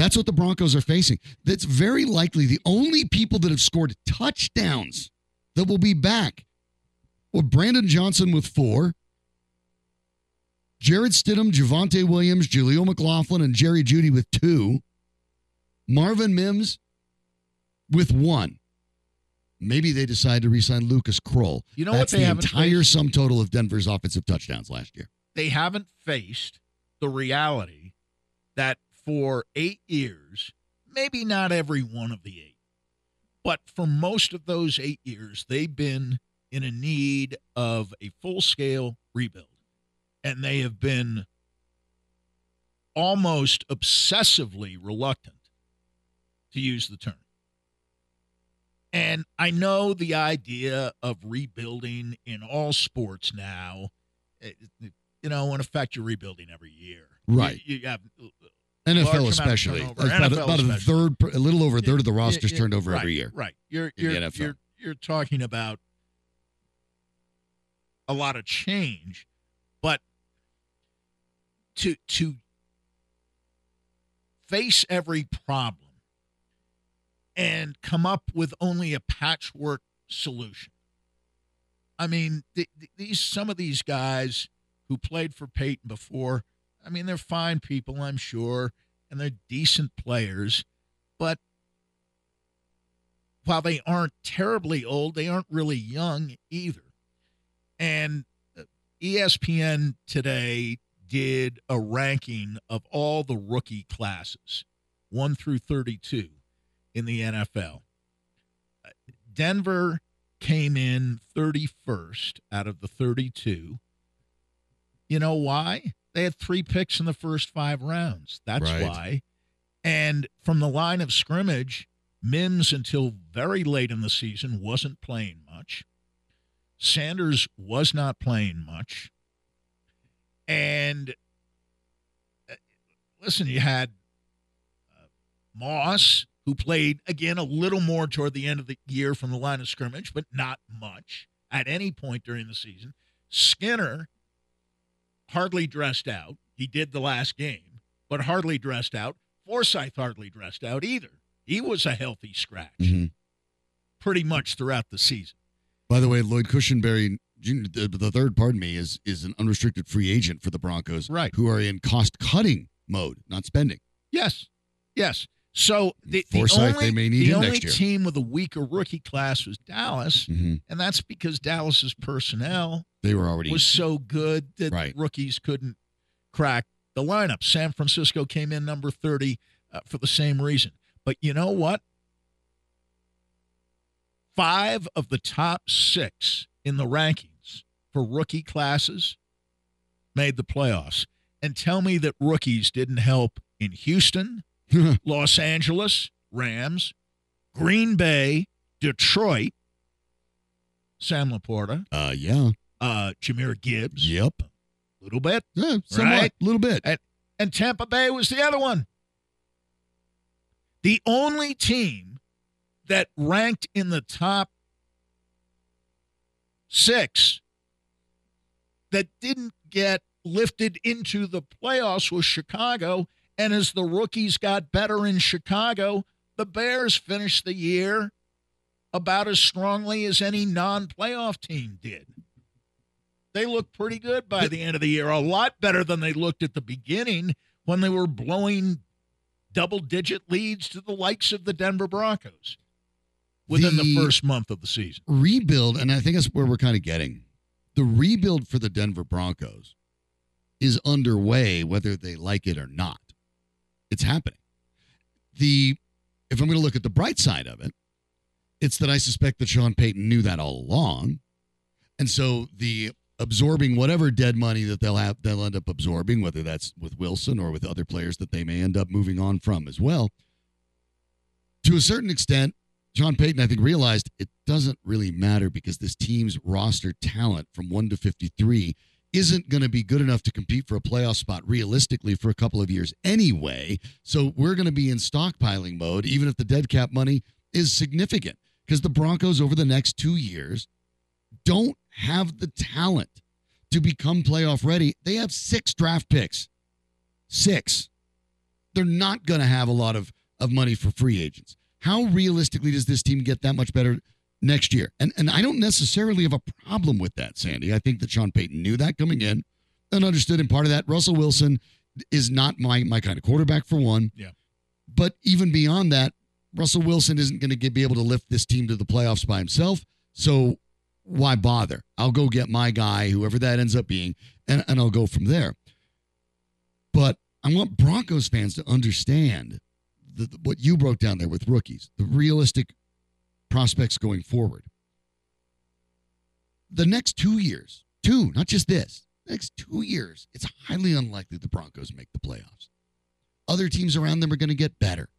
Speaker 2: That's what the Broncos are facing. That's very likely the only people that have scored touchdowns that will be back were Brandon Johnson with four, Jarrett Stidham, Javonte Williams, Jaleel McLaughlin, and Jerry Jeudy with two, Marvin Mims with one. Maybe they decide to re-sign Lucas Krull.
Speaker 5: You know what they
Speaker 2: the entire
Speaker 5: faced?
Speaker 2: sum total of Denver's offensive touchdowns last year.
Speaker 5: They haven't faced the reality that for eight years, maybe not every one of the eight, but for most of those eight years, they've been in a need of a full scale rebuild. And they have been almost obsessively reluctant to use the term. And I know the idea of rebuilding in all sports now, it- it- you know, in effect, you're rebuilding every year.
Speaker 2: Right.
Speaker 5: You, you have
Speaker 2: NFL
Speaker 5: Large amount of
Speaker 2: especially. About,
Speaker 5: NFL
Speaker 2: about a third, a little over a third of the roster's turned over
Speaker 5: right,
Speaker 2: every year.
Speaker 5: Right. You're you're you're you're talking about a lot of change, but to to face every problem and come up with only a patchwork solution. I mean, th- th- these some of these guys who played for Payton before, I mean, they're fine people, I'm sure, and they're decent players, but while they aren't terribly old, they aren't really young either. And uh, ESPN today did a ranking of all the rookie classes, 1 through 32 in the NFL. Denver came in 31st out of the 32. You know why? They had three picks in the first five rounds. That's
Speaker 2: Right.
Speaker 5: why. And from the line of scrimmage, Mims, until very late in the season, wasn't playing much. Sanders was not playing much. And uh, listen, you had uh, Moss, who played again a little more toward the end of the year from the line of scrimmage, but not much at any point during the season. Skinner hardly dressed out. He did the last game, but hardly dressed out. Forsyth hardly dressed out either. He was a healthy scratch
Speaker 2: Mhm.
Speaker 5: pretty much throughout the season.
Speaker 2: By the way, Lloyd Cushenberry the, the third, pardon me, is is an unrestricted free agent for the Broncos,
Speaker 5: Right.
Speaker 2: Who are in cost cutting mode, not spending.
Speaker 5: Yes, yes. So the, the
Speaker 2: Forsyth
Speaker 5: only,
Speaker 2: they may need
Speaker 5: the only
Speaker 2: next year.
Speaker 5: team with a weaker rookie class was Dallas,
Speaker 2: Mm-hmm.
Speaker 5: and that's because Dallas's personnel
Speaker 2: They were already
Speaker 5: was so good that
Speaker 2: Right.
Speaker 5: rookies couldn't crack the lineup. San Francisco came in number 30 uh, for the same reason. But you know what? Five of the top six in the rankings for rookie classes made the playoffs. And tell me that rookies didn't help in Houston, Los Angeles, Rams, Green Bay, Detroit, Sam LaPorta,
Speaker 2: Uh, yeah.
Speaker 5: Uh, Jahmyr Gibbs,
Speaker 2: Yep.
Speaker 5: a little bit,
Speaker 2: Yeah, somewhat.
Speaker 5: Right.
Speaker 2: A little bit.
Speaker 5: and, and Tampa Bay was the other one. The only team that ranked in the top six that didn't get lifted into the playoffs was Chicago. And as the rookies got better in Chicago, the Bears finished the year about as strongly as any non playoff team did. They looked pretty good by the end of the year, a lot better than they looked at the beginning when they were blowing double digit leads to the likes of the Denver Broncos within the,
Speaker 2: The-
Speaker 5: first month of the season.
Speaker 2: rebuild, and I think that's where we're kind of getting. The rebuild for the Denver Broncos is underway, whether they like it or not. It's happening. The if I'm going to look at the bright side of it, it's that I suspect that Sean Payton knew that all along, and so the absorbing whatever dead money that they'll have, they'll end up absorbing, whether that's with Wilson or with other players that they may end up moving on from as well. To a certain extent, John Payton, I think, realized it doesn't really matter because this team's roster talent from 1 to 53 isn't going to be good enough to compete for a playoff spot realistically for a couple of years anyway. So we're going to be in stockpiling mode, even if the dead cap money is significant, because the Broncos over the next two years don't have the talent to become playoff ready. They have six draft picks. Six. They're not going to have a lot of, of money for free agents. How realistically does this team get that much better next year? And and I don't necessarily have a problem with that, Sandy. I think that Sean Payton knew that coming in and understood. And part of that, Russell Wilson is not my my kind of quarterback for one.
Speaker 5: Yeah.
Speaker 2: But even beyond that, Russell Wilson isn't going to be able to lift this team to the playoffs by himself. So why bother? I'll go get my guy, whoever that ends up being, and, and I'll go from there. But I want Broncos fans to understand the, what you broke down there with rookies, the realistic prospects going forward. The next two years, two, not just this, next two years, it's highly unlikely the Broncos make the playoffs. Other teams around them are going to get better.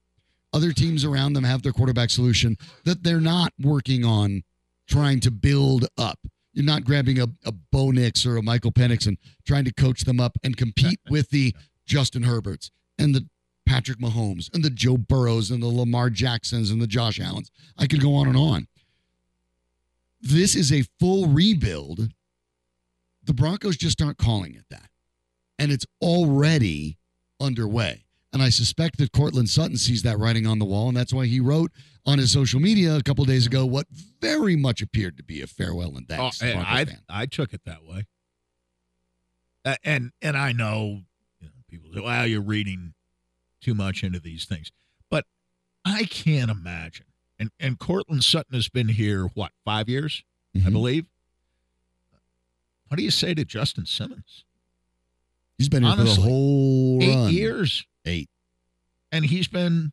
Speaker 2: Other teams around them have their quarterback solution that they're not working on trying to build up. You're not grabbing a, a Bo Nix or a Michael Penix and trying to coach them up and compete with the Justin Herberts and the Patrick Mahomes and the Joe Burrows and the Lamar Jacksons and the Josh Allens. I could go on and on. This is a full rebuild. The Broncos just aren't calling it that. And it's already underway. And I suspect that Courtland Sutton sees that writing on the wall, and that's why he wrote on his social media a couple days ago what very much appeared to be a farewell and
Speaker 5: Oh,
Speaker 2: thanks.
Speaker 5: and I. I took it that way. Uh, and and I know, you know people say, "Well, you're reading too much into these things," but I can't imagine. And and Courtland Sutton has been here what five years, I
Speaker 2: Mhm.
Speaker 5: believe. What do you say to Justin Simmons?
Speaker 2: He's been here for the whole
Speaker 5: Eight
Speaker 2: run.
Speaker 5: years,
Speaker 2: Eight.
Speaker 5: and he's been,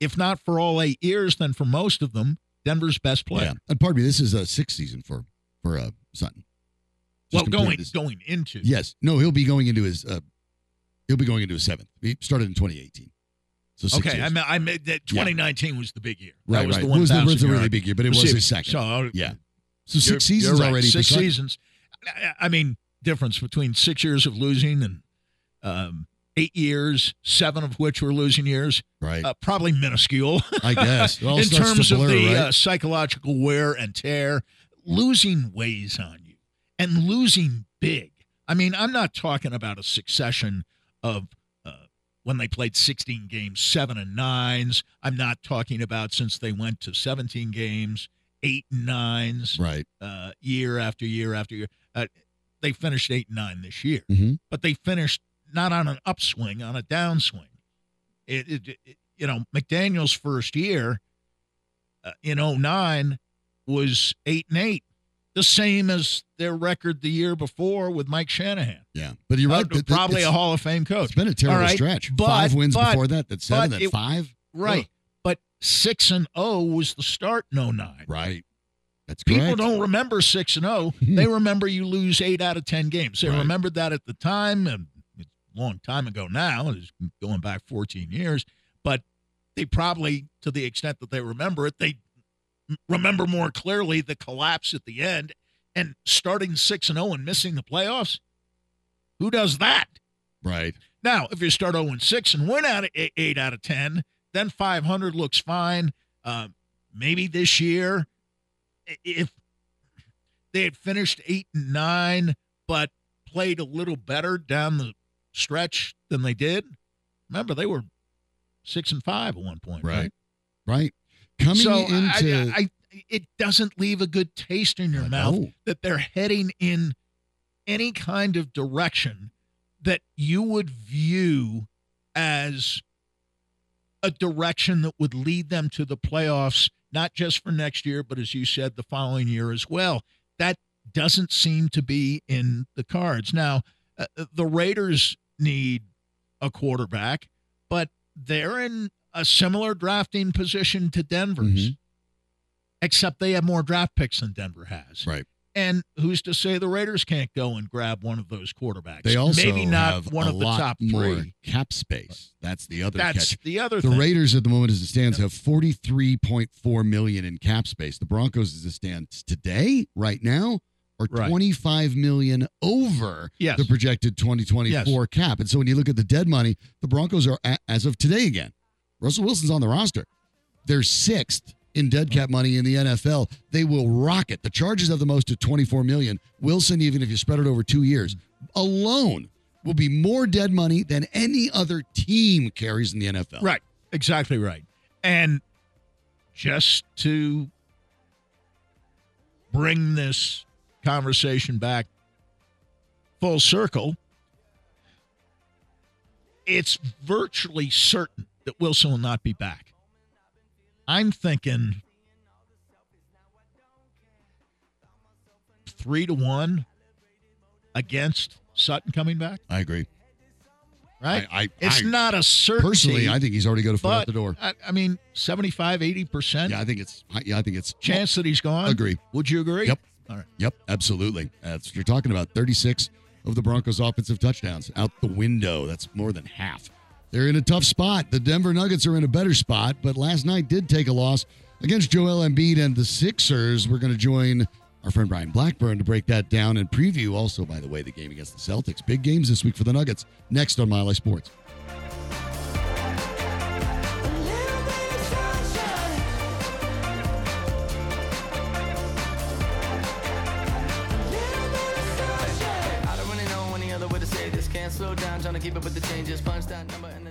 Speaker 5: if not for all eight years, then for most of them, Denver's best player.
Speaker 2: Yeah. And pardon me, this is a sixth season for for uh, Sutton. Just
Speaker 5: Well, going
Speaker 2: this-
Speaker 5: going into
Speaker 2: Yes. No, he'll be going into his uh, he'll be going into his seventh. He started in 2018. So six
Speaker 5: Okay,
Speaker 2: years.
Speaker 5: I mean, I mean that 2019 was the big year.
Speaker 2: right,
Speaker 5: that was
Speaker 2: right.
Speaker 5: the 1,
Speaker 2: it was, the, was a really big year, but it was
Speaker 5: receiving.
Speaker 2: his second.
Speaker 5: So uh,
Speaker 2: yeah. So
Speaker 5: you're-
Speaker 2: six
Speaker 5: you're
Speaker 2: seasons
Speaker 5: right.
Speaker 2: already.
Speaker 5: Six seasons. I, I mean, difference between six years of losing and um, eight years, seven of which were losing years.
Speaker 2: Right.
Speaker 5: Uh, probably minuscule.
Speaker 2: I guess.
Speaker 5: In terms
Speaker 2: blur,
Speaker 5: of the
Speaker 2: right?
Speaker 5: uh, psychological wear and tear, losing weighs on you and losing big. I mean, I'm not talking about a succession of uh, when they played 16 games, seven and nines. I'm not talking about since they went to 17 games, eight and nines,
Speaker 2: right.
Speaker 5: uh, year after year after year. Uh, they finished eight and nine this year,
Speaker 2: Mhm.
Speaker 5: but they finished not on an upswing, on a downswing. It, it, it you know, McDaniels' first year uh, in 09 was eight and eight, the same as their record the year before with Mike Shanahan.
Speaker 2: Yeah. But you're
Speaker 5: Uh,
Speaker 2: right. Th-
Speaker 5: probably a Hall of Fame coach.
Speaker 2: It's been a terrible
Speaker 5: right,
Speaker 2: stretch.
Speaker 5: but-
Speaker 2: five wins
Speaker 5: but-
Speaker 2: before that. That's seven. Then
Speaker 5: it-
Speaker 2: five.
Speaker 5: Right. But six and oh was the start in 09.
Speaker 2: Right. That's
Speaker 5: People
Speaker 2: correct.
Speaker 5: don't remember six and zero. They remember you lose eight out of ten games. They
Speaker 2: Right.
Speaker 5: remembered that at the time, and long time ago now. It's going back 14 years, but they probably, to the extent that they remember it, they remember more clearly the collapse at the end and starting 6 and 0 and missing the playoffs. Who does that?
Speaker 2: Right.
Speaker 5: Now, if you start 0 6 and win out of 8 out of 10, then 500 looks fine. Uh, maybe this year, if they had finished 8 and 9, but played a little better down the stretch than they did. Remember, they were 6 and 5 at one point.
Speaker 2: Right. Right. Coming
Speaker 5: so
Speaker 2: into.
Speaker 5: I, I, it doesn't leave a good taste in your
Speaker 2: I
Speaker 5: mouth
Speaker 2: know.
Speaker 5: that they're heading in any kind of direction that you would view as a direction that would lead them to the playoffs, not just for next year, but as you said, the following year as well. That doesn't seem to be in the cards. Now, uh, the Raiders need a quarterback, but they're in a similar drafting position to Denver's,
Speaker 2: Mhm.
Speaker 5: except they have more draft picks than Denver has.
Speaker 2: right.
Speaker 5: And who's to say the Raiders can't go and grab one of those quarterbacks?
Speaker 2: They also
Speaker 5: maybe not
Speaker 2: have
Speaker 5: one of the top
Speaker 2: more
Speaker 5: three.
Speaker 2: cap space. That's the other
Speaker 5: That's
Speaker 2: catch.
Speaker 5: the other
Speaker 2: The
Speaker 5: thing.
Speaker 2: Raiders at the moment as it stands have 43.4 million in cap space. The Broncos as it stands today, right now, are
Speaker 5: Right.
Speaker 2: 25 million over
Speaker 5: Yes.
Speaker 2: the projected 2024 cap. And so when you look at the dead money, the Broncos are as of today again. Russell Wilson's on the roster. They're sixth in dead cap money in the NFL. They will rocket. The Chargers have the most at 24 million. Wilson, even if you spread it over two years, alone will be more dead money than any other team carries in the NFL.
Speaker 5: Right. Exactly right. And just to bring this conversation back full circle, it's virtually certain that Wilson will not be back. I'm thinking three to one against Sutton coming back,
Speaker 2: I agree.
Speaker 5: right?
Speaker 2: I, I,
Speaker 5: it's
Speaker 2: I-
Speaker 5: not a certainty.
Speaker 2: personally. I think he's already got a foot out the door.
Speaker 5: I, I mean, 75, 80%
Speaker 2: Yeah, I think it's. I- Yeah, I think it's
Speaker 5: chance that he's gone.
Speaker 2: Agree.
Speaker 5: Would you agree?
Speaker 2: Yep.
Speaker 5: All right.
Speaker 2: Yep, absolutely. That's what you're talking about. 36 of the Broncos' offensive touchdowns out the window. That's more than half. They're in a tough spot. The Denver Nuggets are in a better spot, but last night did take a loss against Joel Embiid and the Sixers. We're going to join our friend Brian Blackburn to break that down and preview also, by the way, the game against the Celtics. Big games this week for the Nuggets. Next on Mile High Sports.
Speaker 7: Keep up with the changes. Punch that number.